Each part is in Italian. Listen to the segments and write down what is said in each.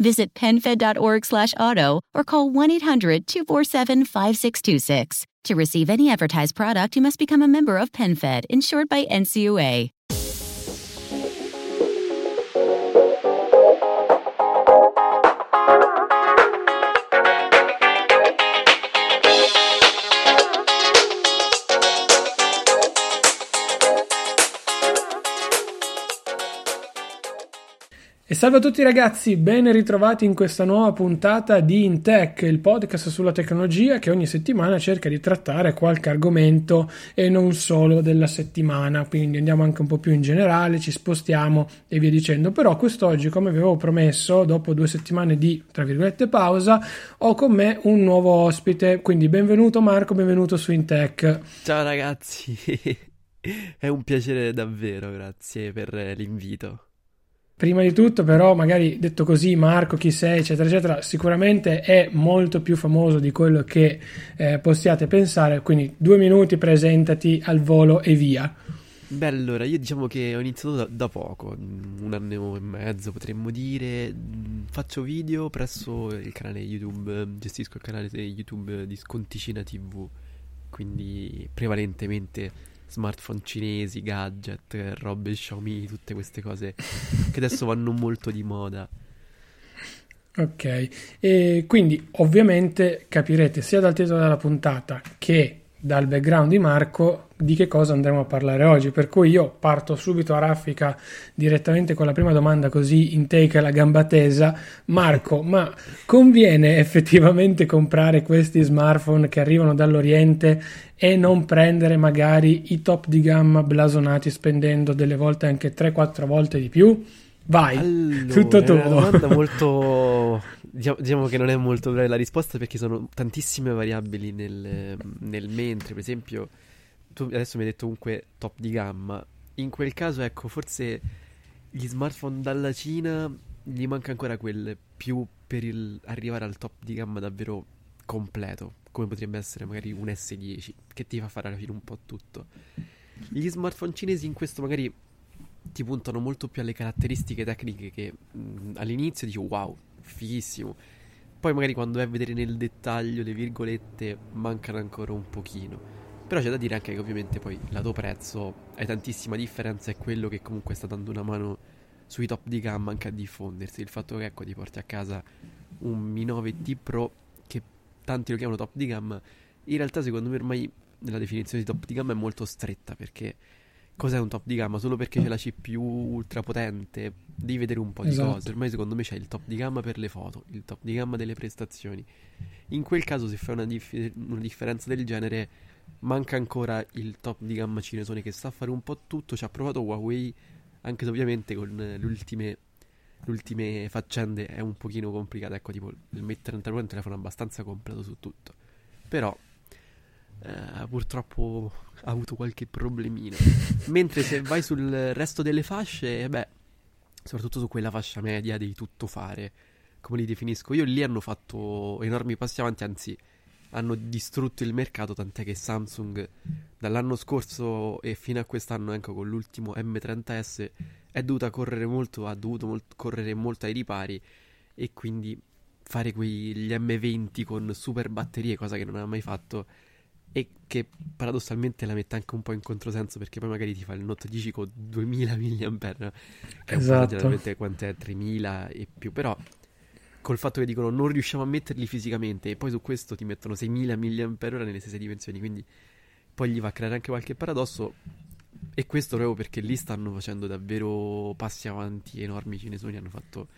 Visit penfed.org slash auto or call 1-800-247-5626. To receive any advertised product, you must become a member of PenFed, insured by NCUA. E salve a tutti ragazzi, ben ritrovati in questa nuova puntata di Intech, il podcast sulla tecnologia che ogni settimana cerca di trattare qualche argomento e non solo della settimana, quindi andiamo anche un po' più in generale, ci spostiamo e via dicendo. Però quest'oggi, come vi avevo promesso, dopo due settimane di, tra virgolette, pausa, ho con me un nuovo ospite, quindi benvenuto Marco, benvenuto su Intech. Ciao ragazzi, è un piacere davvero, grazie per l'invito. Prima di tutto, però, magari detto così, Marco, chi sei, eccetera, eccetera, sicuramente è molto più famoso di quello che eh, possiate pensare. Quindi, due minuti, presentati al volo e via. Beh, allora, io diciamo che ho iniziato da, da poco, un anno e mezzo potremmo dire. Faccio video presso il canale YouTube, gestisco il canale YouTube di Sconticina TV, quindi prevalentemente smartphone cinesi, gadget, robe Xiaomi, tutte queste cose che adesso vanno molto di moda. Ok, e quindi ovviamente capirete sia dal titolo della puntata che dal background di Marco di che cosa andremo a parlare oggi. Per cui io parto subito a raffica direttamente con la prima domanda, così in take la gamba tesa. Marco, ma conviene effettivamente comprare questi smartphone che arrivano dall'Oriente e non prendere magari i top di gamma blasonati spendendo delle volte anche 3-4 volte di più? Vai, allora, tutto tuo. È una domanda molto Diciamo, che non è molto breve la risposta perché sono tantissime variabili nel, nel, mentre, per esempio, tu adesso mi hai detto comunque top di gamma. In quel caso, ecco, forse gli smartphone dalla Cina gli manca ancora quel più per il, arrivare al top di gamma davvero completo, come potrebbe essere magari un S10, che ti fa fare alla fine un po' tutto. Gli smartphone cinesi in questo magari ti puntano molto più alle caratteristiche tecniche che mh, all'inizio dici wow, fighissimo. Poi magari quando vai a vedere nel dettaglio le virgolette mancano ancora un pochino. Però c'è da dire anche che ovviamente poi lato prezzo hai tantissima differenza e quello che comunque sta dando una mano sui top di gamma anche a diffondersi. Il fatto che ecco ti porti a casa un Mi 9T Pro che tanti lo chiamano top di gamma, in realtà secondo me ormai nella definizione di top di gamma è molto stretta perché cos'è un top di gamma? Solo perché c'è la CPU ultra potente, devi vedere un po' di Esatto. cose. Ormai secondo me c'è il top di gamma per le foto, il top di gamma delle prestazioni. In quel caso, se fai una, dif- una differenza del genere, manca ancora il top di gamma cinesone che sa fare un po' tutto. Ci ha provato Huawei, anche se ovviamente con le ultime, le ultime faccende è un pochino complicato. Ecco, tipo il Mate 30 Pro è un telefono abbastanza completo su tutto. Però eh, purtroppo ha avuto qualche problemino. Mentre se vai sul resto delle fasce, beh, soprattutto su quella fascia media devi tutto fare, come li definisco io, lì hanno fatto enormi passi avanti, anzi hanno distrutto il mercato, tant'è che Samsung dall'anno scorso e fino a quest'anno, anche con l'ultimo M30S, è dovuta correre molto, ha dovuto molt- correre molto ai ripari e quindi fare quegli M20 con super batterie, cosa che non ha mai fatto e che paradossalmente la mette anche un po' in controsenso perché poi magari ti fa il Note 10 con 2000 mAh che Esatto. po' quanto è 3000 e più però col fatto che dicono non riusciamo a metterli fisicamente e poi su questo ti mettono 6000 mAh nelle stesse dimensioni quindi poi gli va a creare anche qualche paradosso E questo proprio perché lì stanno facendo davvero passi avanti enormi. I cinesoni hanno fatto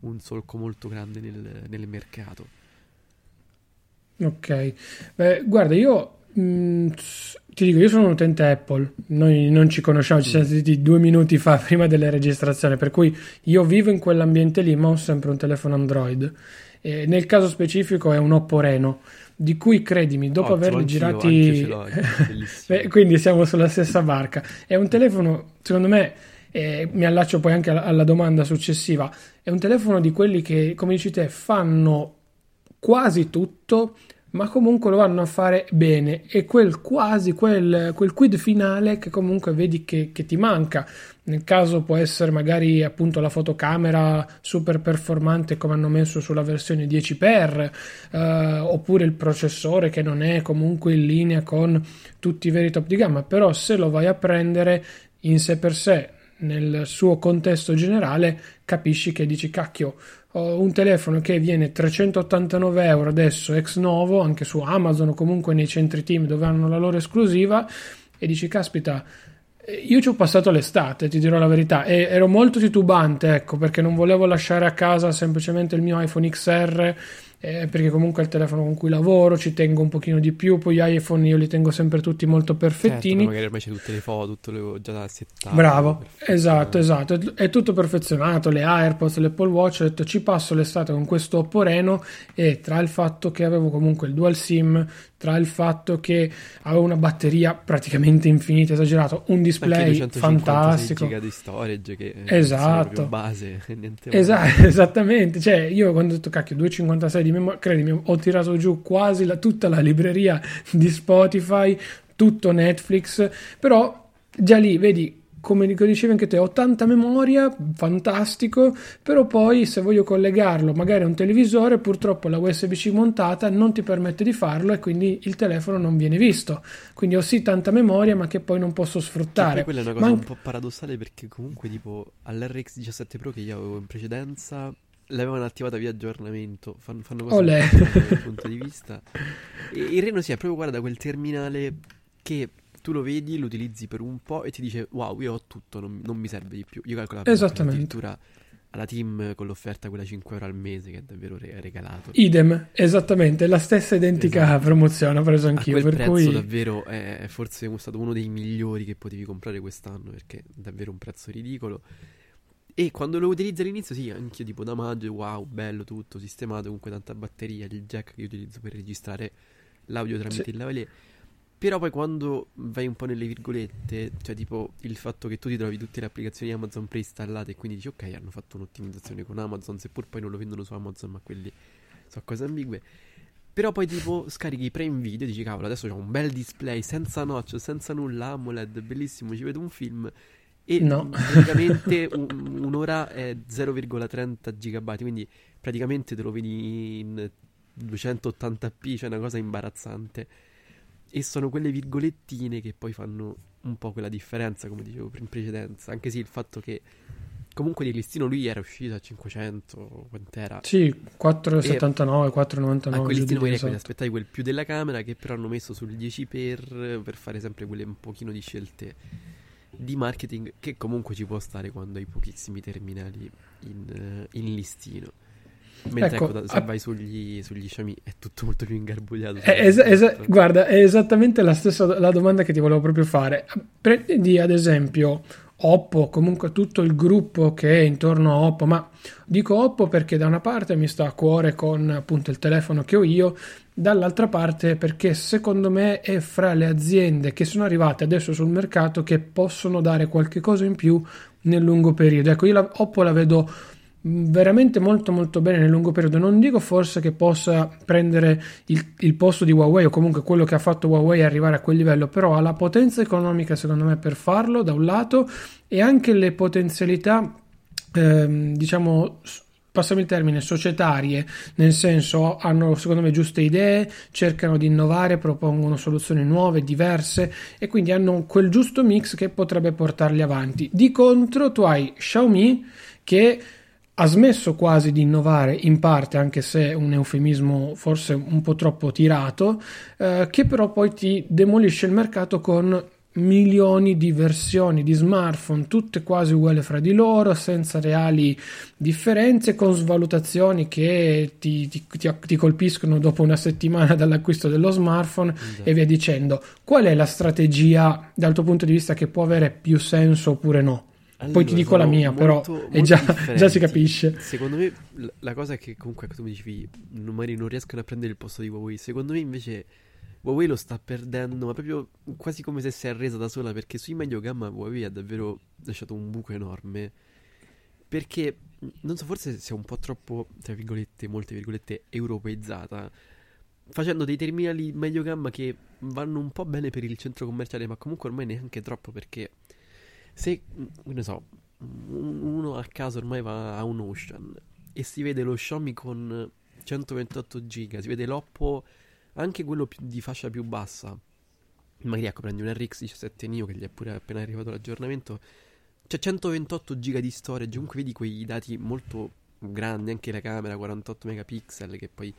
un solco molto grande nel, nel mercato. Ok, Beh, guarda, io mh, mm, ti dico, io sono un utente Apple, noi non ci conosciamo, ci siamo sentiti due minuti fa prima della registrazione, per cui io vivo in quell'ambiente lì, ma ho sempre un telefono Android. E nel caso specifico è un Oppo Reno, di cui credimi, dopo Ottimo, averli girati, Beh, quindi siamo sulla stessa barca. È un telefono, secondo me, eh, mi allaccio poi anche alla, alla domanda successiva. È un telefono di quelli che, come dici te, fanno quasi tutto, ma comunque lo vanno a fare bene. E quel quasi, quel, quel quid finale che comunque vedi che, che ti manca. Nel caso può essere magari appunto la fotocamera super performante come hanno messo sulla versione 10x, eh, oppure il processore che non è comunque in linea con tutti i veri top di gamma, però se lo vai a prendere in sé per sé nel suo contesto generale capisci che dici cacchio un telefono che viene 389 euro adesso ex novo anche su Amazon o comunque nei centri team dove hanno la loro esclusiva e dici caspita io ci ho passato l'estate, ti dirò la verità, e ero molto titubante, ecco, perché non volevo lasciare a casa semplicemente il mio iPhone XR eh, perché comunque è il telefono con cui lavoro, ci tengo un pochino di più, poi gli iPhone io li tengo sempre tutti molto perfettini. Certo, magari ormai c'è tutte le foto, tutto le già settate. Bravo, esatto, esatto, è tutto perfezionato, le AirPods, l'Apple Watch, ho detto ci passo l'estate con questo Oppo Reno e tra il fatto che avevo comunque il dual SIM, tra il fatto che avevo una batteria praticamente infinita, esagerato, un display fantastico. giga di storage che esatto. base, esatto, esattamente, cioè io quando ho detto cacchio 256 di memoria, credimi, ho tirato giù quasi la, tutta la libreria di Spotify, tutto Netflix, però già lì, vedi, come dicevi anche te, ho tanta memoria, fantastico, però poi se voglio collegarlo magari a un televisore, purtroppo la USB-C montata non ti permette di farlo e quindi il telefono non viene visto. Quindi ho sì tanta memoria, ma che poi non posso sfruttare. Cioè, quella è una cosa ma... un po' paradossale perché comunque tipo all'RX 17 Pro che io avevo in precedenza l'avevano attivata via aggiornamento. Fanno, fanno cose dal punto di vista. E il Reno si è proprio guarda quel terminale che tu lo vedi, lo utilizzi per un po' e ti dice wow, io ho tutto, non, non mi serve di più. Io calcolo addirittura alla team con l'offerta quella 5 euro al mese che è davvero re- regalato. Idem, esattamente, la stessa identica esatto. promozione ho preso anch'io. A quel per prezzo cui... davvero è forse stato uno dei migliori che potevi comprare quest'anno perché è davvero un prezzo ridicolo. E quando lo utilizzo all'inizio, sì, anch'io tipo da maggio, wow, bello tutto, sistemato, comunque tanta batteria, il jack che io utilizzo per registrare l'audio tramite sì. il lavalier. Però poi quando vai un po' nelle virgolette, cioè tipo il fatto che tu ti trovi tutte le applicazioni Amazon preinstallate e quindi dici ok, hanno fatto un'ottimizzazione con Amazon, seppur poi non lo vendono su Amazon, ma quelli sono cose ambigue. Però poi tipo scarichi Prime Video e dici cavolo, adesso c'ho un bel display senza notch, senza nulla, AMOLED, bellissimo, ci vedo un film e no. praticamente un, un'ora è 0,30 GB, quindi praticamente te lo vedi in 280p, cioè una cosa imbarazzante. E sono quelle virgolettine che poi fanno un po' quella differenza, come dicevo in precedenza. Anche sì, il fatto che comunque di listino lui era uscito a 500, quant'era? Sì, 4,79, 4,99. A quel listino magari esatto. aspettavi quel più della camera che però hanno messo sul 10 per, per fare sempre quelle un pochino di scelte di marketing che comunque ci può stare quando hai pochissimi terminali in, eh, in listino. Mentre ecco, ecco, se a... vai sugli, sugli Xiaomi è tutto molto più ingarbugliato. È es- es- guarda, è esattamente la stessa la domanda che ti volevo proprio fare. Prendi ad esempio Oppo, comunque tutto il gruppo che è intorno a Oppo, ma dico Oppo perché da una parte mi sta a cuore con appunto il telefono che ho io, dall'altra parte perché secondo me è fra le aziende che sono arrivate adesso sul mercato che possono dare qualche cosa in più nel lungo periodo. Ecco, io la, Oppo la vedo veramente molto molto bene nel lungo periodo non dico forse che possa prendere il, il, posto di Huawei o comunque quello che ha fatto Huawei arrivare a quel livello però ha la potenza economica secondo me per farlo da un lato e anche le potenzialità ehm, diciamo passami il termine, societarie, nel senso hanno secondo me giuste idee, cercano di innovare, propongono soluzioni nuove, diverse e quindi hanno quel giusto mix che potrebbe portarli avanti. Di contro tu hai Xiaomi che ha smesso quasi di innovare, in parte anche se un eufemismo forse un po' troppo tirato, eh, che però poi ti demolisce il mercato con milioni di versioni di smartphone, tutte quasi uguali fra di loro, senza reali differenze, con svalutazioni che ti, ti, ti, ti colpiscono dopo una settimana dall'acquisto dello smartphone esatto. e via dicendo. Qual è la strategia dal tuo punto di vista che può avere più senso oppure no? Allora, Poi ti dico la mia, molto, però molto già, già, si capisce. Secondo me la cosa è che comunque tu mi dicevi, magari non riescono a prendere il posto di Huawei. Secondo me invece Huawei lo sta perdendo, ma proprio quasi come se si è resa da sola, perché sui medio gamma Huawei ha davvero lasciato un buco enorme. Perché, non so, forse sia un po' troppo, tra virgolette, molte virgolette, europeizzata, facendo dei terminali medio gamma che vanno un po' bene per il centro commerciale, ma comunque ormai neanche troppo, perché se, ne so, uno a caso ormai va a un Ocean e si vede lo Xiaomi con 128 giga, si vede l'Oppo anche quello più, di fascia più bassa, magari ecco prendi un RX 17 Neo che gli è pure appena arrivato l'aggiornamento, c'è 128 giga di storage, comunque vedi quei dati molto grandi, anche la camera 48 megapixel che poi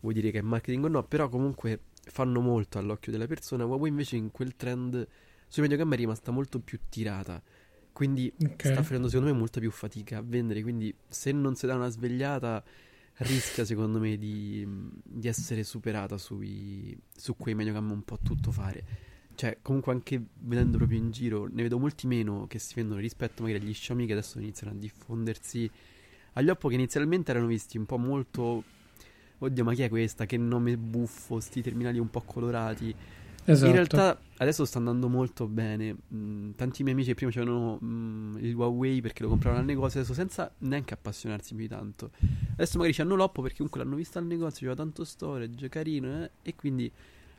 vuol dire che è marketing o no, però comunque fanno molto all'occhio della persona, Huawei invece in quel trend sui mediocamera è rimasta molto più tirata. Quindi okay. sta facendo secondo me molta più fatica a vendere. Quindi se non si dà una svegliata rischia secondo me di, di essere superata sui, su quei mediocam un po' tutto fare. Cioè, comunque anche vedendo proprio in giro, ne vedo molti meno che si vendono rispetto magari agli Xiaomi che adesso iniziano a diffondersi. Agli Oppo che inizialmente erano visti un po' molto... Oddio, ma chi è questa? Che nome buffo, sti terminali un po' colorati. Esatto. In realtà adesso sta andando molto bene. Mm, tanti miei amici prima c'erano mm, il Huawei perché lo compravano al negozio, adesso senza neanche appassionarsi più di tanto. Adesso magari hanno l'Oppo perché comunque l'hanno visto al negozio, c'era tanto storage, carino, eh, e quindi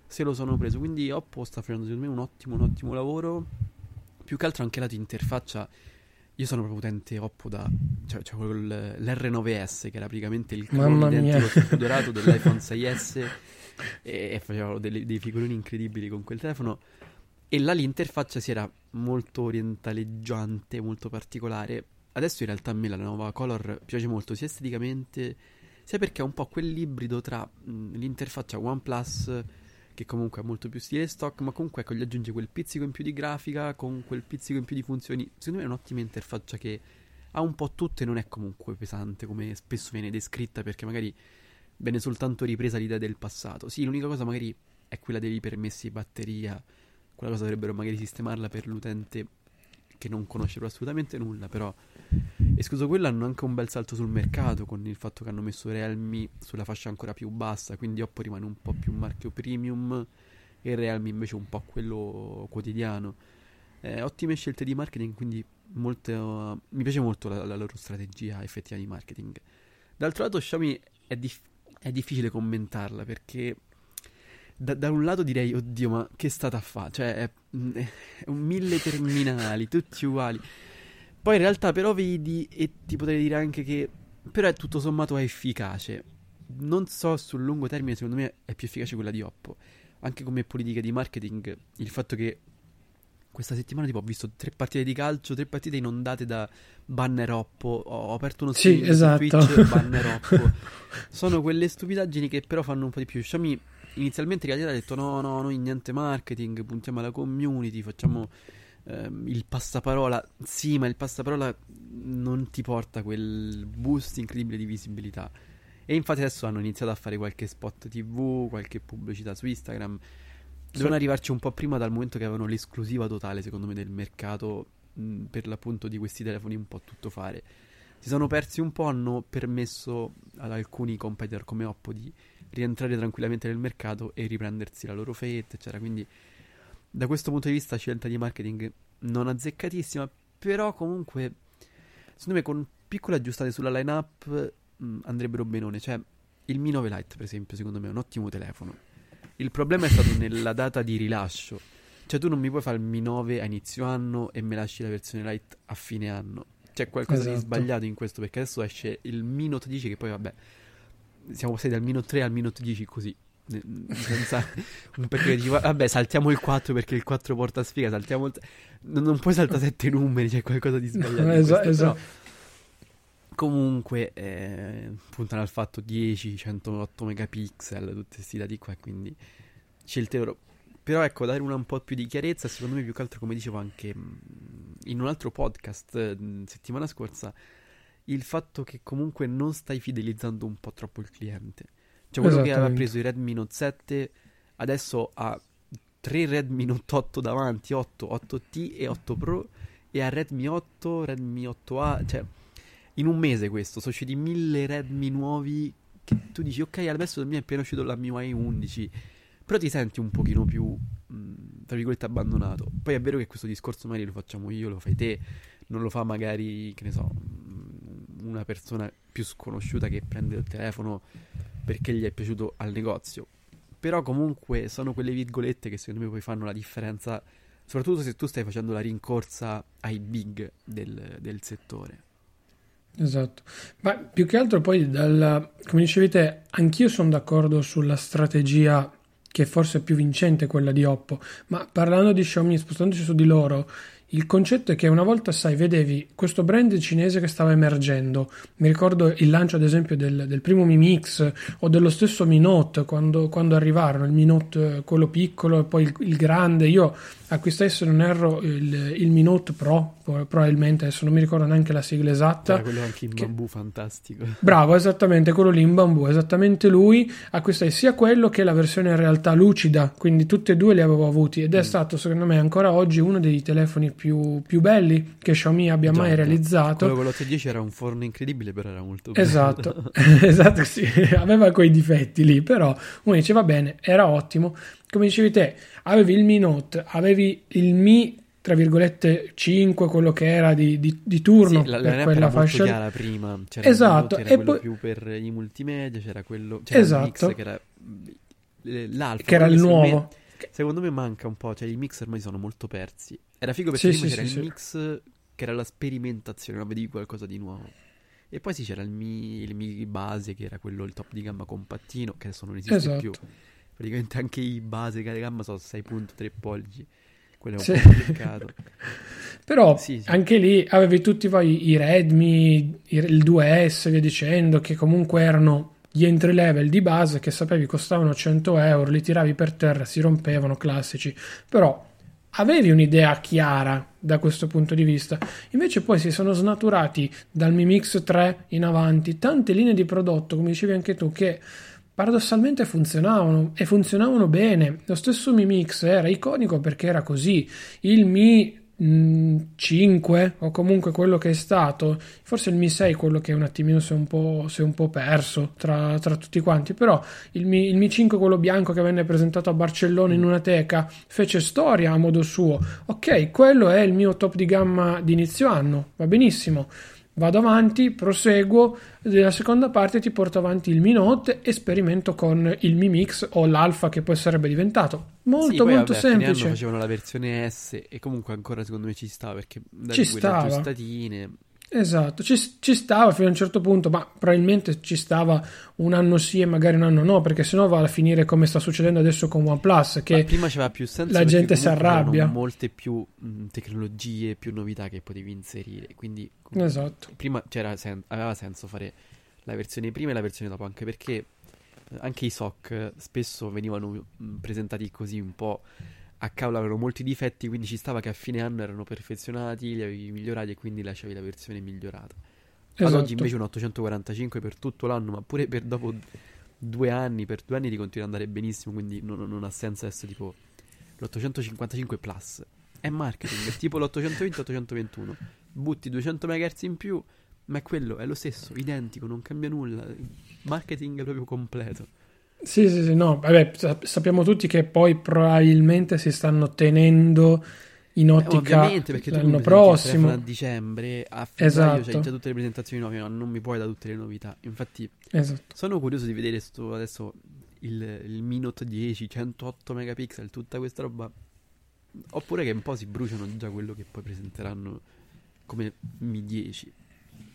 se lo sono preso. Quindi Oppo sta facendo secondo me un ottimo, un ottimo lavoro. Più che altro anche lato interfaccia. Io sono proprio utente Oppo da... Cioè, cioè l'R9S che era praticamente il clone identico dorato dell'iPhone 6S e, facevano delle, dei figurini incredibili con quel telefono. E là l'interfaccia si era molto orientaleggiante, molto particolare. Adesso in realtà a me la nuova Color piace molto sia esteticamente sia perché ha un po' quell'ibrido tra mh, l'interfaccia OnePlus che comunque ha molto più stile stock, ma comunque ecco, gli aggiunge quel pizzico in più di grafica con quel pizzico in più di funzioni. Secondo me è un'ottima interfaccia che ha un po' tutto e non è comunque pesante come spesso viene descritta perché magari viene soltanto ripresa l'idea del passato. Sì, l'unica cosa magari è quella dei permessi batteria. Quella cosa dovrebbero magari sistemarla per l'utente che non conosce assolutamente nulla, però escluso quello hanno anche un bel salto sul mercato con il fatto che hanno messo Realme sulla fascia ancora più bassa, quindi Oppo rimane un po' più marchio premium e Realme invece un po' quello quotidiano. Eh, ottime scelte di marketing, quindi molto, uh, mi piace molto la, la, loro strategia effettiva di marketing. D'altro lato Xiaomi è difficile è difficile commentarla perché da, da, un lato direi, oddio, ma che è stata a fare? Cioè, è, è, un mille terminali, tutti uguali. Poi in realtà però vedi, e ti potrei dire anche che, però è tutto sommato efficace. Non so, sul lungo termine secondo me è più efficace quella di Oppo. Anche come politica di marketing, il fatto che questa settimana tipo ho visto tre partite di calcio, tre partite inondate da banner Oppo, ho aperto uno sì, esatto. Twitch, banner Oppo. Sono quelle stupidaggini che però fanno un po' di più. Xiaomi inizialmente in realtà ha detto no, no, noi niente marketing, puntiamo alla community, facciamo ehm, il passaparola. Sì, ma il passaparola non ti porta quel boost incredibile di visibilità. E infatti adesso hanno iniziato a fare qualche spot TV, qualche pubblicità su Instagram Devono arrivarci un po' prima dal momento che avevano l'esclusiva totale, secondo me, del mercato per l'appunto di questi telefoni un po' tutto fare. Si sono persi un po', hanno permesso ad alcuni competitor come Oppo di rientrare tranquillamente nel mercato e riprendersi la loro fette, eccetera. Quindi da questo punto di vista scelta di marketing non azzeccatissima, però comunque secondo me con piccole aggiustate sulla lineup mh, andrebbero benone, cioè il Mi 9 Lite per esempio secondo me è un ottimo telefono il problema è stato nella data di rilascio. Cioè, tu non mi puoi fare il Mi 9 a inizio anno e me lasci la versione light a fine anno. C'è qualcosa esatto. di sbagliato in questo perché adesso esce il Mi Note 10 che poi vabbè siamo passati dal Mi Note 3 al Mi Note 10 così senza un perché dici vabbè saltiamo il 4 perché il 4 porta sfiga saltiamo il... non, non puoi saltare 7 numeri c'è qualcosa di sbagliato esatto, esatto. Comunque eh, puntano al fatto 10, 108 megapixel, tutti questi dati qua, quindi scelte loro. però ecco, dare una un po' più di chiarezza, secondo me più che altro, come dicevo anche mm, in un altro podcast mm, settimana scorsa, il fatto che comunque non stai fidelizzando un po' troppo il cliente. Cioè quello che aveva preso i Redmi Note 7 adesso ha tre Redmi Note 8 davanti, 8, 8T e 8 Pro e ha Redmi 8, Redmi 8A, cioè in un mese questo, sono usciti mille Redmi nuovi che tu dici ok adesso me è appena uscito la MIUI 11 però ti senti un pochino più mh, tra virgolette abbandonato. Poi è vero che questo discorso magari lo facciamo io lo fai te non lo fa magari che ne so una persona più sconosciuta che prende il telefono perché gli è piaciuto al negozio. Però comunque sono quelle virgolette che secondo me poi fanno la differenza soprattutto se tu stai facendo la rincorsa ai big del, del settore Esatto, ma più che altro poi, dal, come dicevi te, anch'io sono d'accordo sulla strategia che forse è più vincente quella di Oppo, ma parlando di Xiaomi, spostandoci su di loro, il concetto è che una volta, sai, vedevi questo brand cinese che stava emergendo. Mi ricordo il lancio, ad esempio, del, del primo Mi Mix o dello stesso Mi Note quando, quando arrivarono, il Mi Note quello piccolo e poi il, il grande. Io acquistai, se non erro, il, il Mi Note Pro, probabilmente, adesso non mi ricordo neanche la sigla esatta. Era quello anche in che... bambù fantastico. Bravo, esattamente, quello lì in bambù, esattamente lui. Acquistai sia quello che la versione in realtà lucida, quindi tutti e due li avevo avuti ed è mm. stato, secondo me, ancora oggi uno dei telefoni più più, belli che Xiaomi abbia Già, mai realizzato. Quello con l'810 era un forno incredibile, però era molto bello. Esatto, esatto sì. aveva quei difetti lì, però uno dice va bene, era ottimo. Come dicevi te, avevi il Mi Note, avevi il Mi tra virgolette 5 quello che era di, di, di turno sì, la, per quella fascia chiara prima c'era esatto e poi più per i multimedia c'era quello c'era esatto. il mix che era l'alfa che era il nuovo me, secondo me manca un po' cioè i mix ormai sono molto persi era figo perché sì, prima sì, c'era sì, il mix che era la sperimentazione, no? vedevi qualcosa di nuovo. E poi sì, c'era il Mi, il Mi base che era quello, il top di gamma compattino, che adesso non esiste esatto. più. Praticamente anche i base di gamma sono 6.3 pollici. Quello è un sì. po' peccato. Però sì, sì. anche lì avevi tutti poi i Redmi, il 2S, via dicendo, che comunque erano gli entry level di base che sapevi costavano 100 euro, li tiravi per terra, si rompevano, classici. Però avevi un'idea chiara da questo punto di vista. Invece poi si sono snaturati dal Mi Mix 3 in avanti tante linee di prodotto, come dicevi anche tu, che paradossalmente funzionavano e funzionavano bene. Lo stesso Mi Mix era iconico perché era così. Il Mi 5 o comunque quello che è stato forse il Mi 6 quello che un attimino si è un po', è un po perso tra, tra, tutti quanti però il Mi, il Mi 5 quello bianco che venne presentato a Barcellona in una teca fece storia a modo suo ok quello è il mio top di gamma di inizio anno va benissimo vado avanti, proseguo, nella seconda parte ti porto avanti il Mi Note e sperimento con il Mi Mix o l'Alpha che poi sarebbe diventato. Molto sì, molto vabbè, semplice. facevano la versione S e comunque ancora secondo me ci stava perché da ci stava. aggiustatine Esatto, ci, ci, stava fino a un certo punto, ma probabilmente ci stava un anno sì e magari un anno no, perché sennò va a finire come sta succedendo adesso con OnePlus, che ma prima c'aveva più senso la gente si arrabbia. molte più mh, tecnologie, più novità che potevi inserire, quindi esatto. prima sen- aveva senso fare la versione prima e la versione dopo, anche perché eh, anche i SOC spesso venivano mh, presentati così un po' a cavolo avevano molti difetti, quindi ci stava che a fine anno erano perfezionati, li avevi migliorati e quindi lasciavi la versione migliorata. Esatto. Ad oggi invece un 845 per tutto l'anno, ma pure per dopo due anni, per due anni ti continua ad andare benissimo, quindi non, non ha senso essere tipo l'855 Plus. È marketing, è tipo l'820-821. Butti 200 MHz in più, ma è quello, è lo stesso, identico, non cambia nulla. Marketing proprio completo. Sì, sì, sì, no, vabbè, sappiamo tutti che poi probabilmente si stanno tenendo in eh, ottica eh, perché l'anno prossimo a dicembre a febbraio esatto. c'hai già tutte le presentazioni nuove ma non mi puoi da tutte le novità infatti esatto. sono curioso di vedere sto, adesso il, il Mi Note 10 108 megapixel tutta questa roba oppure che un po' si bruciano già quello che poi presenteranno come Mi 10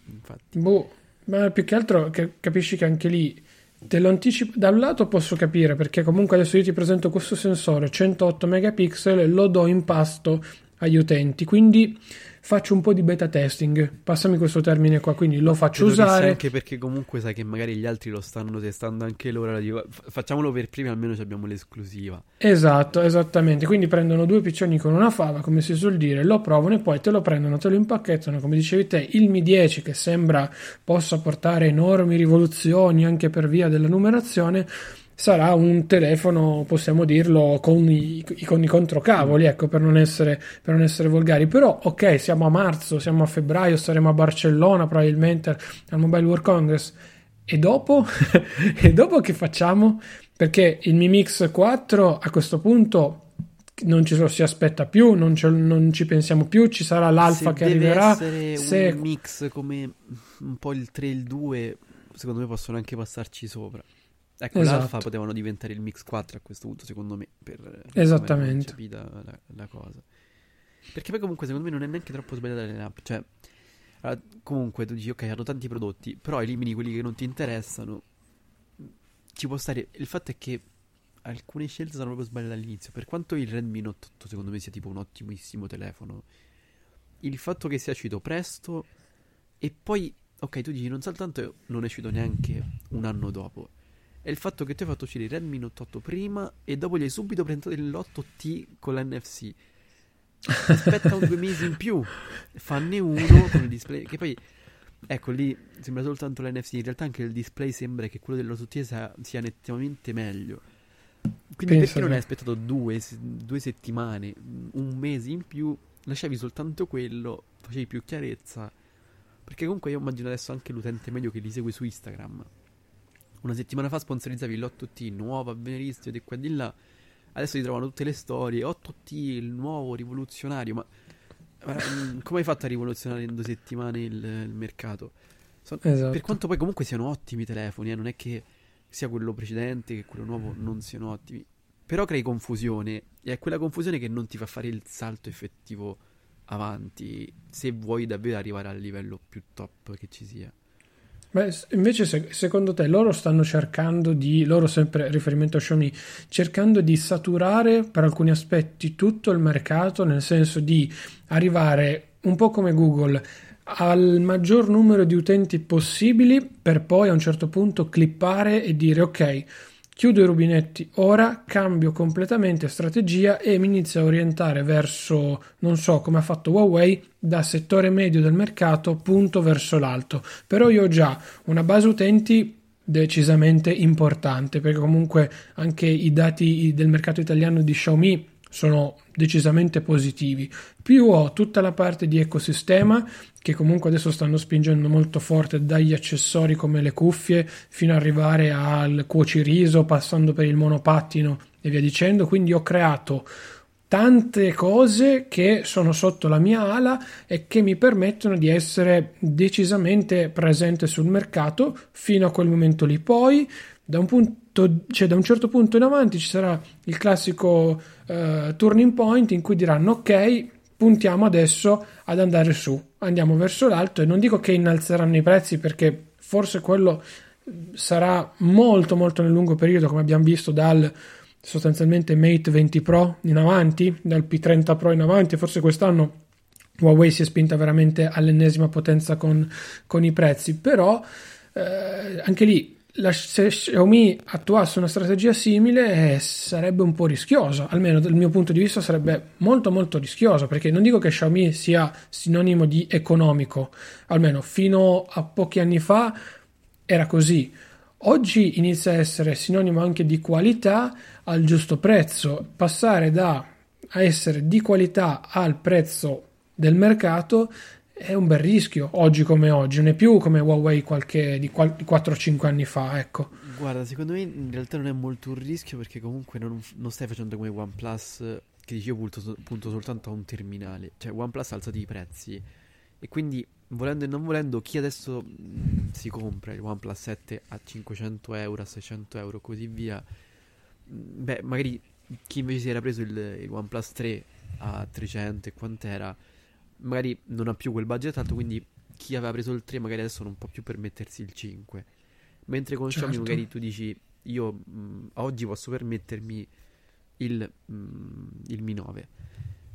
infatti boh ma più che altro capisci che anche lì da un lato posso capire perché comunque adesso io ti presento questo sensore 108 megapixel, lo do in pasto agli utenti. Quindi faccio un po' di beta testing, passami questo termine qua, quindi lo faccio Credo usare. Anche perché comunque sai che magari gli altri lo stanno testando anche loro. allora dico, "Fa- facciamolo per primi, almeno ci abbiamo l'esclusiva. Esatto, esattamente. Quindi prendono due piccioni con una fava, come si suol dire, lo provano e poi te lo prendono, te lo impacchettano, come dicevi te, il Mi 10 che sembra possa portare enormi rivoluzioni anche per via della numerazione. Sarà un telefono, possiamo dirlo, con i, con i controcavoli, ecco, per non, essere, per non essere volgari. Però, ok, siamo a marzo, siamo a febbraio, saremo a Barcellona probabilmente al Mobile World Congress. E dopo? e dopo che facciamo? Perché il Mi Mix 4 a questo punto non ci si aspetta più, non, non ci pensiamo più, ci sarà l'alfa Se che arriverà. essere Se... un mix come un po' il 3 e il 2, secondo me possono anche passarci sopra. Ecco, Esatto. l'alfa potevano diventare il mix 4 a questo punto, secondo me, per Esattamente. capita la, la cosa. Perché poi comunque secondo me non è neanche troppo sbagliata la line-up, cioè allora, comunque tu dici ok, hanno tanti prodotti, però elimini quelli che non ti interessano. Ci può stare. Il fatto è che alcune scelte sono proprio sbagliate all'inizio. Per quanto il Redmi Note 8 secondo me sia tipo un ottimissimo telefono, il fatto che sia uscito presto e poi, ok, tu dici non soltanto non è uscito neanche un anno dopo, è il fatto che tu hai fatto uscire il Redmi Note 8 prima e dopo gli hai subito presentato l'8T con l'NFC. Aspetta un due mesi in più, fanne uno con il display. Che poi, ecco lì, sembra soltanto l'NFC. In realtà anche il display sembra che quello dell'8T sia, sia nettamente meglio. Quindi Pensa perché non hai aspettato due, due settimane, un mese in più, lasciavi soltanto quello, facevi più chiarezza. Perché comunque io immagino adesso anche l'utente medio che li segue su Instagram. Una settimana fa sponsorizzavi l'8T, nuovo, avveniristico, di qua e di là. Adesso ti trovano tutte le storie, 8T, il nuovo, rivoluzionario, ma... ma, mm, come hai fatto a rivoluzionare in due settimane il, il mercato? So- Esatto. Per quanto poi comunque siano ottimi i telefoni, eh, non è che sia quello precedente che quello nuovo non siano ottimi. Però crei confusione e è quella confusione che non ti fa fare il salto effettivo avanti se vuoi davvero arrivare al livello più top che ci sia. Beh, invece se- secondo te loro stanno cercando di, loro sempre riferimento a Xiaomi, cercando di saturare per alcuni aspetti tutto il mercato, nel senso di arrivare un po' come Google al maggior numero di utenti possibili per poi a un certo punto clippare e dire ok, chiudo i rubinetti ora, cambio completamente strategia e mi inizio a orientare verso, non so come ha fatto Huawei, da settore medio del mercato punto verso l'alto. Però io ho già una base utenti decisamente importante perché comunque anche i dati del mercato italiano di Xiaomi sono decisamente positivi. Più ho tutta la parte di ecosistema che comunque adesso stanno spingendo molto forte dagli accessori come le cuffie fino ad arrivare al cuociriso, passando per il monopattino e via dicendo. Quindi ho creato tante cose che sono sotto la mia ala e che mi permettono di essere decisamente presente sul mercato fino a quel momento lì. Poi, da un punto, cioè da un certo punto in avanti, ci sarà il classico eh, turning point in cui diranno ok, puntiamo adesso ad andare su, andiamo verso l'alto. E non dico che innalzeranno i prezzi perché forse quello sarà molto molto nel lungo periodo come abbiamo visto dal sostanzialmente Mate 20 Pro in avanti, dal P30 Pro in avanti, forse quest'anno Huawei si è spinta veramente all'ennesima potenza con, con i prezzi, però eh, anche lì la, se Xiaomi attuasse una strategia simile eh, sarebbe un po' rischiosa, almeno dal mio punto di vista sarebbe molto molto rischiosa, perché non dico che Xiaomi sia sinonimo di economico, almeno fino a pochi anni fa era così. Oggi inizia a essere sinonimo anche di qualità al giusto prezzo. Passare da essere di qualità al prezzo del mercato è un bel rischio oggi come oggi, non è più come Huawei qualche, di, qual- di 4-5 anni fa, ecco. Guarda, secondo me in realtà non è molto un rischio perché comunque non, non stai facendo come OnePlus che dici io punto, punto soltanto a un terminale. Cioè OnePlus ha alzato i prezzi e quindi volendo e non volendo chi adesso mh, si compra il OnePlus 7 a 500 euro, a 600 euro così via, mh, beh magari chi invece si era preso il, il OnePlus 3 a 300 e quant'era, magari non ha più quel budget alto, quindi chi aveva preso il 3 magari adesso non può più permettersi il 5. Mentre con Xiaomi Certo. magari tu dici io mh, oggi posso permettermi il, mh, il Mi 9.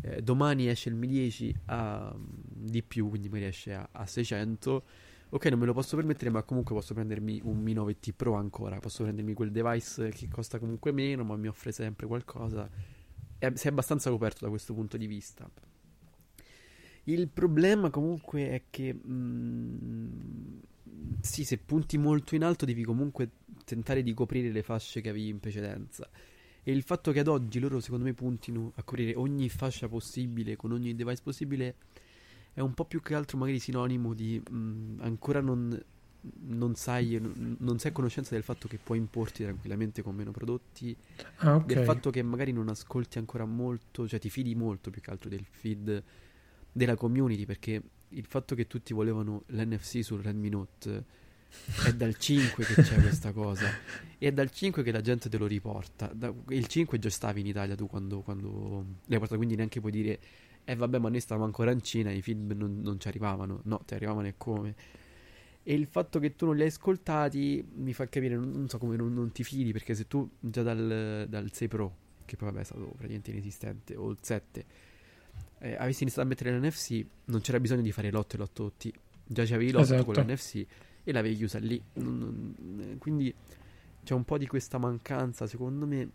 eh, domani esce il Mi 10 a di più, quindi mi riesce a, a 600. Ok, non me lo posso permettere, ma comunque posso prendermi un Mi 9T Pro ancora. Posso prendermi quel device che costa comunque meno, ma mi offre sempre qualcosa. E sei abbastanza coperto da questo punto di vista. Il problema comunque è che mh, sì, se punti molto in alto devi comunque tentare di coprire le fasce che avevi in precedenza. E il fatto che ad oggi loro secondo me puntino a coprire ogni fascia possibile con ogni device possibile è un po' più che altro magari sinonimo di mh, ancora non, non sai, non, non sei a conoscenza del fatto che puoi importi tranquillamente con meno prodotti, ah, okay. del fatto che magari non ascolti ancora molto, cioè ti fidi molto più che altro del feed della community perché il fatto che tutti volevano l'NFC sul Redmi Note è dal 5 che c'è questa cosa. È dal 5 che la gente te lo riporta. Da, il 5 già stavi in Italia tu quando, quando l'hai portato quindi neanche puoi dire eh vabbè ma noi stavamo ancora in Cina i film non, non ci arrivavano. No ti arrivavano e come? E il fatto che tu non li hai ascoltati mi fa capire non, non so come non, non, ti fidi perché se tu già dal, dal 6 Pro che poi vabbè è stato praticamente inesistente o il 7 eh, avessi iniziato a mettere l'NFC, non c'era bisogno di fare l'otto e l'otto T. Già c'avevi l'otto esatto. con l'NFC e l'avevi chiusa lì. Eh, quindi c'è un po' di questa mancanza, secondo me.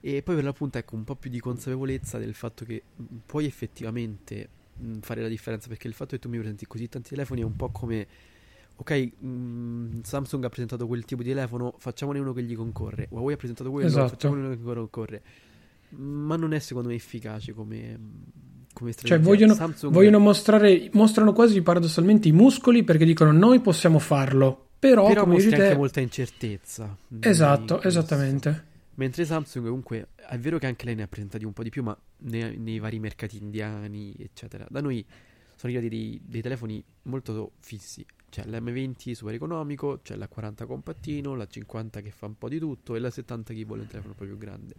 E poi per l'appunto, ecco, un po' più di consapevolezza del fatto che mm, puoi effettivamente mh, fare la differenza. Perché il fatto che tu mi presenti così tanti telefoni è un po' come. Ok, mh, mm, Samsung ha presentato quel tipo di telefono, facciamone uno che gli concorre. Huawei ha presentato quello, esatto. facciamone uno che gli concorre ma non è secondo me efficace come, come strategia. Cioè vogliono, Samsung... vogliono mostrare, mostrano quasi paradossalmente i muscoli perché dicono noi possiamo farlo, però, però come mostri anche molta incertezza. Esatto, esattamente. Mentre Samsung comunque è vero che anche lei ne ha presentati un po' di più, ma nei, nei vari mercati indiani, eccetera. Da noi sono arrivati dei, dei telefoni molto fissi. C'è l'M20 super economico, c'è la 40 compattino, la 50 che fa un po' di tutto e la 70 che vuole un telefono un po' più grande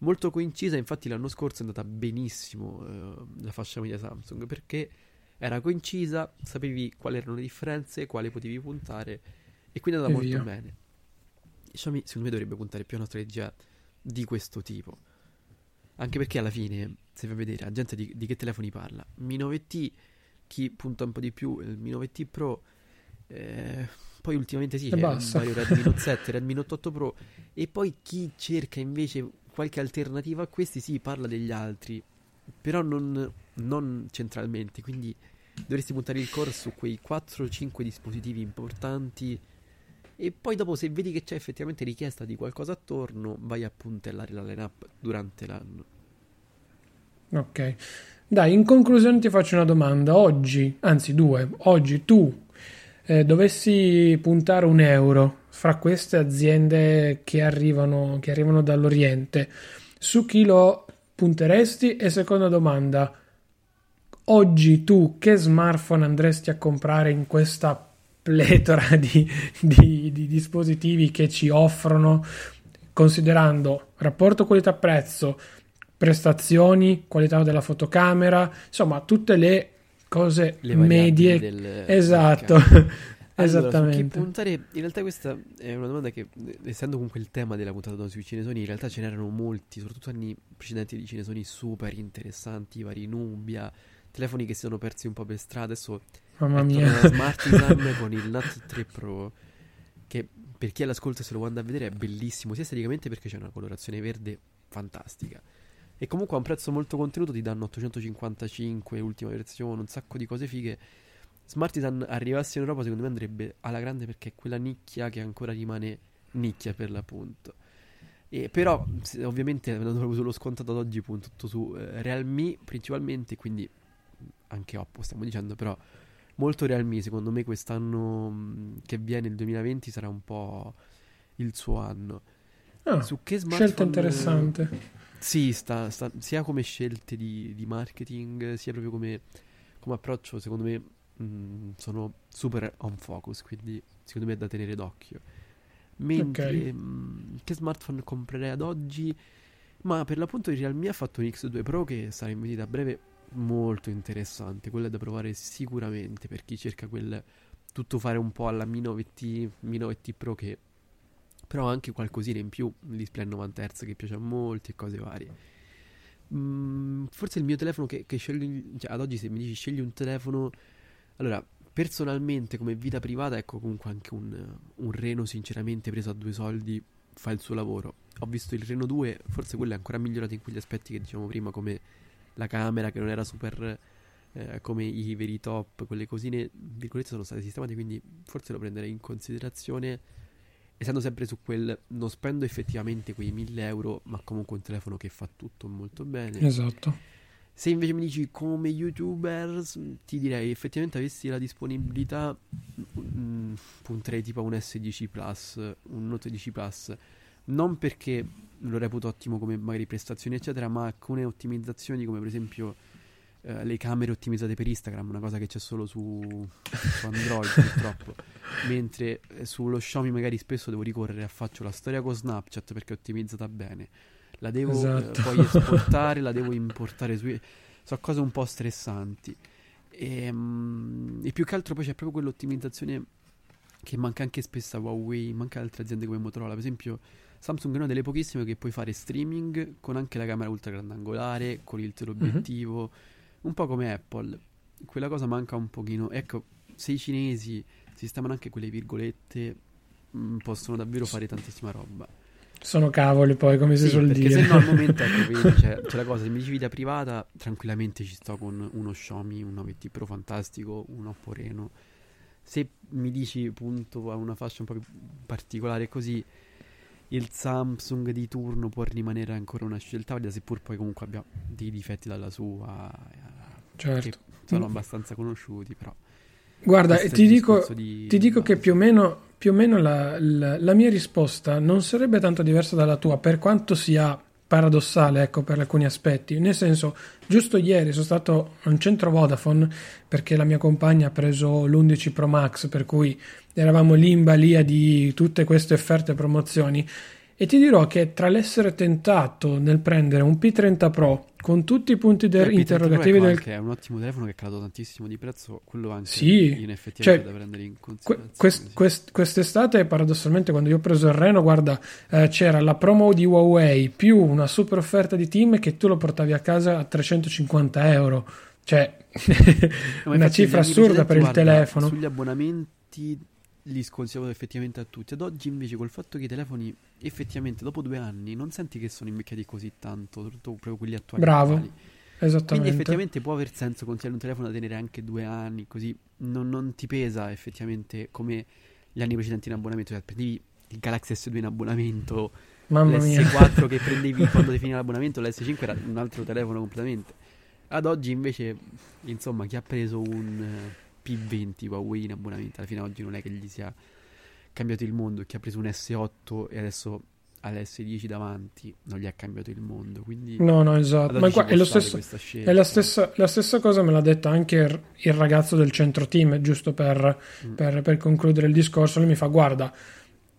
molto coincisa. Infatti, l'anno scorso è andata benissimo eh, la fascia media Samsung perché era coincisa, sapevi quali erano le differenze, quali potevi puntare e quindi è andata molto via. bene. Xiaomi, secondo me, dovrebbe puntare più a una strategia di questo tipo. Anche perché alla fine, se vai a vedere, la gente di, di che telefoni parla? Mi 9T, chi punta un po' di più, il Mi 9T Pro. Eh, poi ultimamente sì, c'è Mario Redmi Note 7, Redmi Note 8 Pro e poi chi cerca invece qualche alternativa a questi, sì, parla degli altri, però non, non centralmente, quindi dovresti puntare il core su quei 4-5 dispositivi importanti e poi dopo se vedi che c'è effettivamente richiesta di qualcosa attorno, vai a puntellare la lineup durante l'anno. Ok. Dai, in conclusione ti faccio una domanda. Oggi, anzi due, oggi tu eh, dovessi puntare un euro fra queste aziende che arrivano, che arrivano dall'Oriente, su chi lo punteresti? E seconda domanda, oggi tu che smartphone andresti a comprare in questa pletora di, di, di dispositivi che ci offrono, considerando rapporto qualità-prezzo, prestazioni, qualità della fotocamera, insomma tutte le cose le medie. Del, esatto. Esattamente. Allora, puntare, in realtà questa è una domanda che, essendo comunque il tema della puntata sui cinesoni, in realtà ce n'erano molti, soprattutto anni precedenti di cinesoni super interessanti, vari Nubia, telefoni che si sono persi un po' per strada. Adesso Mamma mia. Smartisan con il NAT 3 Pro, che per chi all'ascolto se lo vuole andare a vedere è bellissimo, sia esteticamente perché c'è una colorazione verde fantastica. E comunque a un prezzo molto contenuto ti danno 855, ultima versione, un sacco di cose fighe Smartisan arrivasse in Europa secondo me andrebbe alla grande perché è quella nicchia che ancora rimane nicchia per l'appunto. E però ovviamente avendo proprio sullo scontato ad oggi punto tutto su eh, Realme principalmente, quindi anche Oppo stiamo dicendo, però molto Realme secondo me quest'anno mh, che viene il 2020 sarà un po' il suo anno. Ah, su che smartphone scelta interessante. Sì, sta, sta, sia come scelte di, di marketing, sia proprio come, come approccio, secondo me Mm, sono super on focus, quindi secondo me è da tenere d'occhio. Mentre okay. mh, mm, che smartphone comprerei ad oggi? Ma per l'appunto il Realme ha fatto un X2 Pro che sarà in vendita a breve molto interessante. Quello è da provare sicuramente per chi cerca quel tutto fare un po' alla Mi 9T, Mi 9T Pro che però anche qualcosina in più, il display a 90 Hz che piace a molti e cose varie. mh, mm, forse il mio telefono che, che scegli, cioè ad oggi se mi dici scegli un telefono, allora personalmente come vita privata ecco comunque anche un, un Reno sinceramente preso a due soldi fa il suo lavoro. Ho visto il Reno 2, forse quello è ancora migliorato in quegli aspetti che dicevamo prima come la camera che non era super eh, come i veri top, quelle cosine, virgolette, sono state sistemate, quindi forse lo prenderei in considerazione, essendo sempre su quel, non spendo effettivamente quei 1000 euro, ma comunque un telefono che fa tutto molto bene. Esatto. Se invece mi dici come youtuber, ti direi effettivamente avessi la disponibilità, mh, mm, punterei tipo a un S10 Plus, un Note 10 Plus. Non perché lo reputo ottimo come magari prestazioni, eccetera, ma alcune ottimizzazioni come per esempio eh, le camere ottimizzate per Instagram, una cosa che c'è solo su, su Android purtroppo. Mentre eh, sullo Xiaomi magari spesso devo ricorrere a faccio la storia con Snapchat perché è ottimizzata bene. La devo eh, esatto. poi esportare, la devo importare su... Sono cose un po' stressanti. E, um, e più che altro poi c'è proprio quell'ottimizzazione che manca anche spesso a Huawei, manca altre aziende come Motorola. Per esempio, Samsung è una delle pochissime che puoi fare streaming con anche la camera ultra grandangolare, con il teleobiettivo. Mm-hmm un po' come Apple. Quella cosa manca un pochino. Ecco, se i cinesi sistemano anche quelle virgolette, mh, mm, possono davvero fare tantissima roba. Sono cavoli poi, come si suol perché dire. Perché se no al momento, ecco, vedi, c'è, c'è, la cosa, se mi dici vita privata, tranquillamente ci sto con uno Xiaomi, un 9T Pro fantastico, un Oppo Reno. Se mi dici appunto a una fascia un po' più particolare così, il Samsung di turno può rimanere ancora una scelta valida, seppur poi comunque abbia dei difetti dalla sua, certo. che sono mm. abbastanza conosciuti, però. Guarda, ti dico, di... ti dico, che più o meno, più o meno la, la, la, mia risposta non sarebbe tanto diversa dalla tua, per quanto sia paradossale, ecco, per alcuni aspetti. Nel senso, giusto ieri sono stato a un centro Vodafone perché la mia compagna ha preso l'11 Pro Max, per cui eravamo lì in balia di tutte queste offerte e promozioni e ti dirò che tra l'essere tentato nel prendere un P30 Pro con tutti i punti de- interrogativi del... è un ottimo telefono che è calato tantissimo di prezzo, quello anche sì, in effetti cioè, da prendere in considerazione. Quest, quest, quest'estate, paradossalmente, quando io ho preso il Reno, guarda, eh, c'era la promo di Huawei più una super offerta di team che tu lo portavi a casa a 350 euro. Cioè, una cifra assurda per il telefono. Sugli abbonamenti li sconsigliamo effettivamente a tutti. Ad oggi invece col fatto che i telefoni effettivamente dopo due anni non senti che sono invecchiati così tanto, soprattutto proprio quelli attuali. Bravo. Attuali. Esattamente. Quindi effettivamente può aver senso consigliare un telefono da tenere anche due anni, così non, non ti pesa effettivamente come gli anni precedenti in abbonamento. Cioè, prendevi il Galaxy S2 in abbonamento, Mamma l'S4 mia. che prendevi quando ti finiva l'abbonamento, l'S5 era un altro telefono completamente. Ad oggi invece, insomma, chi ha preso un P20 Huawei in abbonamento. Alla fine oggi non è che gli sia cambiato il mondo, chi ha preso un S8 e adesso ha l'S10 davanti non gli ha cambiato il mondo. Quindi no, no, esatto. Ma qua, è, lo stesso, è la, stessa, la, stessa, cosa me l'ha detta anche il ragazzo del centro team, giusto per, mm. per, per concludere il discorso. Lui mi fa: Guarda,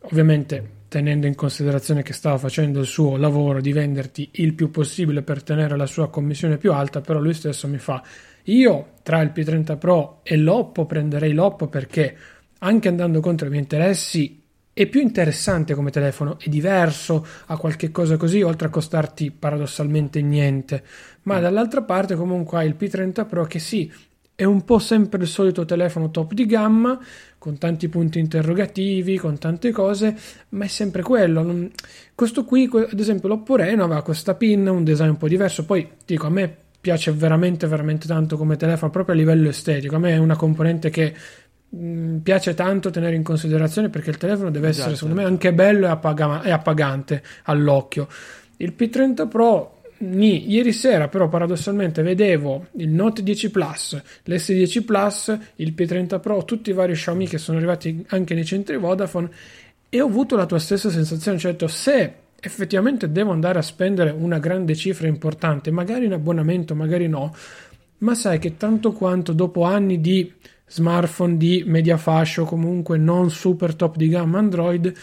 ovviamente tenendo in considerazione che stava facendo il suo lavoro di venderti il più possibile per tenere la sua commissione più alta, però lui stesso mi fa io tra il P30 Pro e l'Oppo prenderei l'Oppo perché anche andando contro i miei interessi è più interessante come telefono, è diverso, ha qualche cosa così, oltre a costarti paradossalmente niente. Ma mm. dall'altra parte comunque hai il P30 Pro che sì, è un po' sempre il solito telefono top di gamma, con tanti punti interrogativi, con tante cose, ma è sempre quello. Questo qui, ad esempio, l'Oppo Reno aveva questa pin, un design un po' diverso. Poi dico, a me piace veramente veramente tanto come telefono proprio a livello estetico a me è una componente che mh, mm, piace tanto tenere in considerazione perché il telefono deve essere esatto. secondo me anche bello e, appaga- e appagante all'occhio il P30 Pro Ni, ieri sera però paradossalmente vedevo il Note 10 Plus, l'S10 Plus, il P30 Pro, tutti i vari Xiaomi che sono arrivati anche nei centri Vodafone e ho avuto la tua stessa sensazione, certo se effettivamente devo andare a spendere una grande cifra importante, magari in abbonamento, magari no, ma sai che tanto quanto dopo anni di smartphone di media fascia o comunque non super top di gamma Android,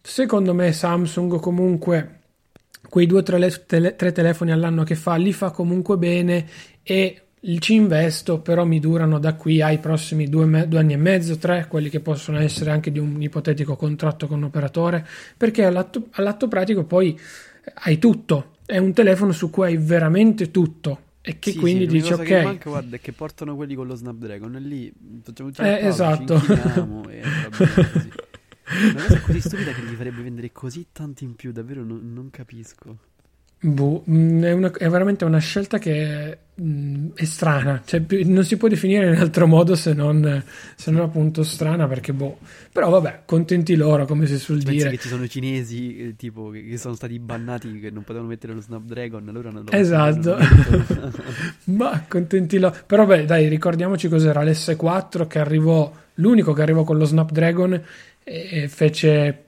secondo me Samsung comunque quei due o tre, tre, tre telefoni all'anno che fa li fa comunque bene e ci investo, però mi durano da qui ai prossimi due, due, anni e mezzo, tre, quelli che possono essere anche di un ipotetico contratto con un operatore, perché all'atto, all'atto pratico poi hai tutto. è un telefono su cui hai veramente tutto e che Sì, quindi sì, dici cosa che ok, manca, guarda, è che portano quelli con lo Snapdragon e lì facciamo già Eh, esatto. e. Una cosa così stupida che gli farebbe vendere così tanti in più, davvero non, non capisco. Boh, mm, è, una- è veramente una scelta che mm, è strana, cioè non si può definire in altro modo se non, se non appunto strana perché boh, però vabbè, contenti loro come si suol Pensi dire. che ci sono cinesi eh, tipo che, sono stati bannati che non potevano mettere lo Snapdragon, allora non lo Esatto. non. Ma contenti loro. Però beh, dai, ricordiamoci cos'era l'S4 che arrivò, l'unico che arrivò con lo Snapdragon e, e fece,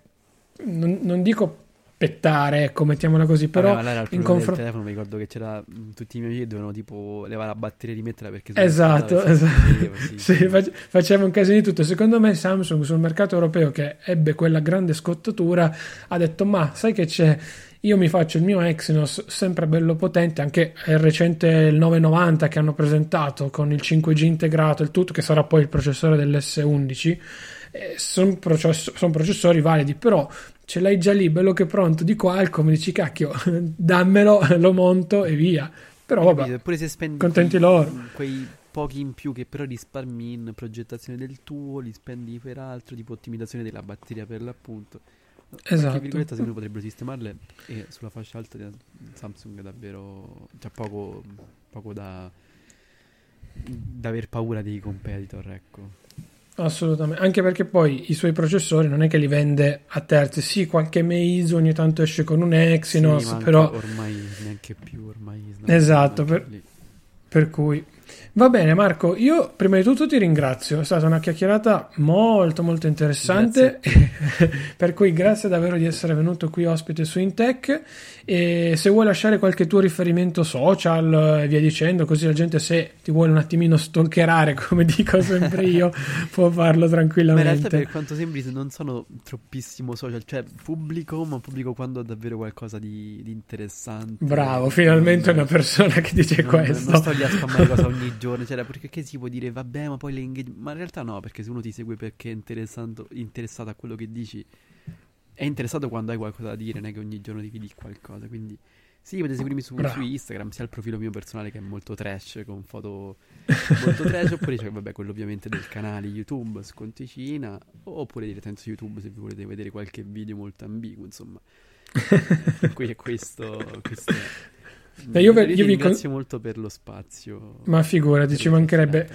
non, non dico pettare, ecco, mettiamola così, però il in confronto... telefono, mi ricordo che c'era mh, tutti i miei amici che dovevano tipo levare la batteria e rimetterla perché Esatto, esatto. sì. Sì, fac- faceva un casino di tutto. Secondo me Samsung sul mercato europeo che ebbe quella grande scottatura ha detto ma sai che c'è? Io mi faccio il mio Exynos sempre bello potente, anche il recente il 990 che hanno presentato con il 5G integrato, il tutto che sarà poi il processore dell'S11. Sono processori validi, però ce l'hai già lì, bello che pronto di Qualcomm, dici cacchio, dammelo, lo monto e via. Però vabbè, Capito? Eppure se spendi contenti quei- loro. quei pochi in più che però risparmi in progettazione del tuo, li spendi per altro, tipo ottimizzazione della batteria per l'appunto. Esatto. virgoletta secondo me potrebbero sistemarle e sulla fascia alta di Samsung è davvero c'è poco, poco da, da aver paura dei competitor, ecco. Assolutamente, anche perché poi i suoi processori non è che li vende a terzi, sì, qualche Meizu ogni tanto esce con un Exynos, Sì, però ormai neanche più, ormai Esatto, per- per cui va bene Marco, io prima di tutto ti ringrazio, è stata una chiacchierata molto molto interessante, per cui grazie davvero di essere venuto qui ospite su Intech e se vuoi lasciare qualche tuo riferimento social e via dicendo, così la gente se ti vuole un attimino stalkerare come dico sempre io può farlo Ma in realtà tranquillamente. per quanto sembri non sono troppissimo social, cioè pubblico, ma pubblico quando ho davvero qualcosa di, di interessante. Bravo, finalmente Non- una persona che dice non, questo. Non sto lì a spammare cosa ogni giorno, cioè, perché che si può dire, vabbè, ma poi le engage... Ma in realtà no, perché se uno ti segue perché è interessato, interessato a quello che dici, è interessato quando hai qualcosa da dire, non è che ogni giorno ti vedi qualcosa, quindi... Sì, potete seguirmi su, su Instagram, sia il profilo mio personale che è molto trash, con foto molto trash, oppure c'è, vabbè, quello ovviamente del canale YouTube, Sconticina, oppure direttamente su YouTube se vi volete vedere qualche video molto ambiguo, insomma. Qui è questo... questo è. Eh, io ve- ti io vi ringrazio molto per lo spazio. Ma figurati, ci mancherebbe.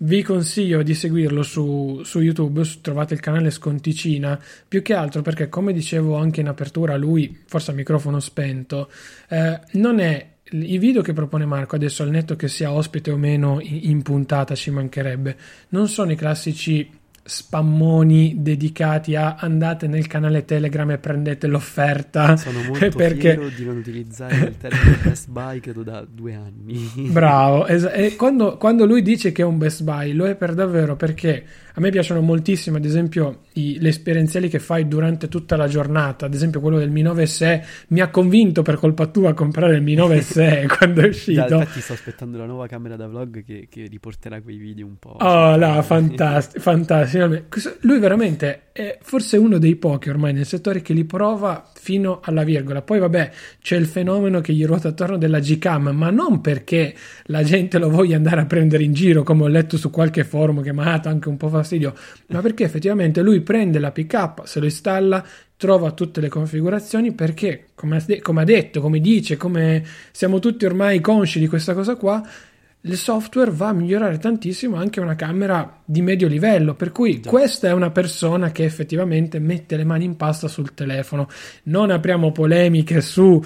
Vi consiglio di seguirlo su, su YouTube, su- trovate il canale Sconticina, più che altro perché come dicevo anche in apertura, lui, forse a microfono spento, eh, non è i video che propone Marco adesso al netto che sia ospite o meno in puntata ci mancherebbe, non sono i classici spammoni dedicati a andate nel canale Telegram e prendete l'offerta Sono molto perché fiero di non utilizzare il termine Best Buy credo da due anni. Bravo, es- e quando, quando lui dice che è un Best Buy lo è per davvero perché a me piacciono moltissimo ad esempio i- le esperienziali che fai durante tutta la giornata, ad esempio quello del Mi 9 SE mi ha convinto per colpa tua a comprare il Mi 9 SE quando è uscito. infatti sto aspettando la nuova camera da vlog che, che riporterà quei video un po'. Oh, là, fantastico, fantastico. Questo- Lui veramente è forse uno dei pochi ormai nel settore che li prova fino alla virgola. Poi, vabbè, c'è il fenomeno che gli ruota attorno della Gcam, ma non perché la gente lo voglia andare a prendere in giro, come ho letto su qualche forum che mi ha dato anche un po' fastidio, ma perché effettivamente lui prende la PK, se lo installa, trova tutte le configurazioni perché, come ha detto, come dice, come siamo tutti ormai consci di questa cosa qua, il software va a migliorare tantissimo anche una camera di medio livello, per cui Già. questa è una persona che effettivamente mette le mani in pasta sul telefono. Non apriamo polemiche su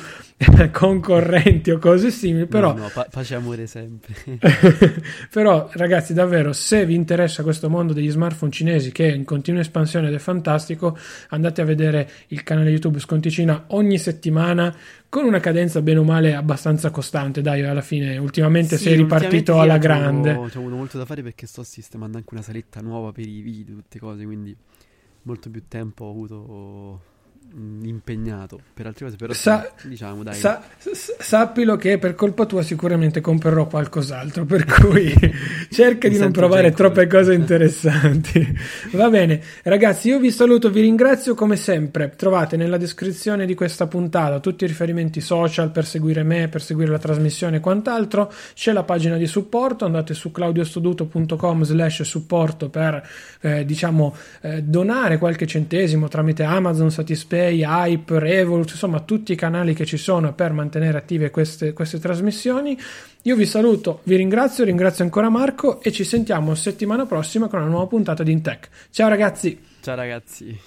concorrenti o cose simili, però No, no, pa- pace e amore sempre. però ragazzi davvero se vi interessa questo mondo degli smartphone cinesi che è in continua espansione ed è fantastico andate a vedere il canale youtube Sconticina ogni settimana con una cadenza bene o male abbastanza costante dai alla fine ultimamente Sì, sei ripartito alla grande. Ho, avuto molto da fare perché sto sistemando anche una saletta nuova per i video, tutte cose, quindi molto più tempo ho avuto impegnato per altre cose, però Sa- diciamo dai. Sa- sappilo che per colpa tua sicuramente comprerò qualcos'altro, per cui cerca di non provare troppe cose interessanti. Va bene, ragazzi, io vi saluto, vi ringrazio come sempre. Trovate nella descrizione di questa puntata tutti i riferimenti social per seguire me, per seguire la trasmissione e quant'altro. C'è la pagina di supporto, andate su claudiostoduto.com slash supporto per eh, diciamo eh, donare qualche centesimo tramite Amazon, Satispay, Hype, Revolut, insomma tutti i canali che ci sono per mantenere attive queste, queste trasmissioni. Io vi saluto, vi ringrazio, ringrazio ancora Marco e ci sentiamo settimana prossima con una nuova puntata di Intech. Ciao ragazzi! Ciao ragazzi.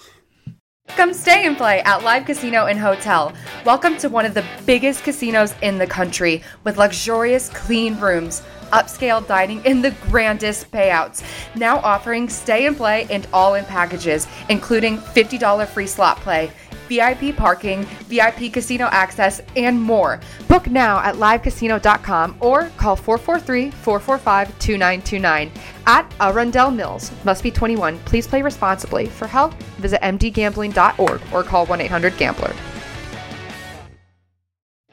Come stay and play at Live Casino and Hotel. Welcome to one of the biggest casinos in the country with luxurious, clean rooms, upscale dining, and the grandest payouts. Now offering stay and play and all in packages, including $50 free slot play. VIP parking, VIP casino access, and more. Book now at livecasino.com or call 443 445 2929 at Arundel Mills. Must be 21. Please play responsibly. For help, visit mdgambling.org or call 1 800 Gambler.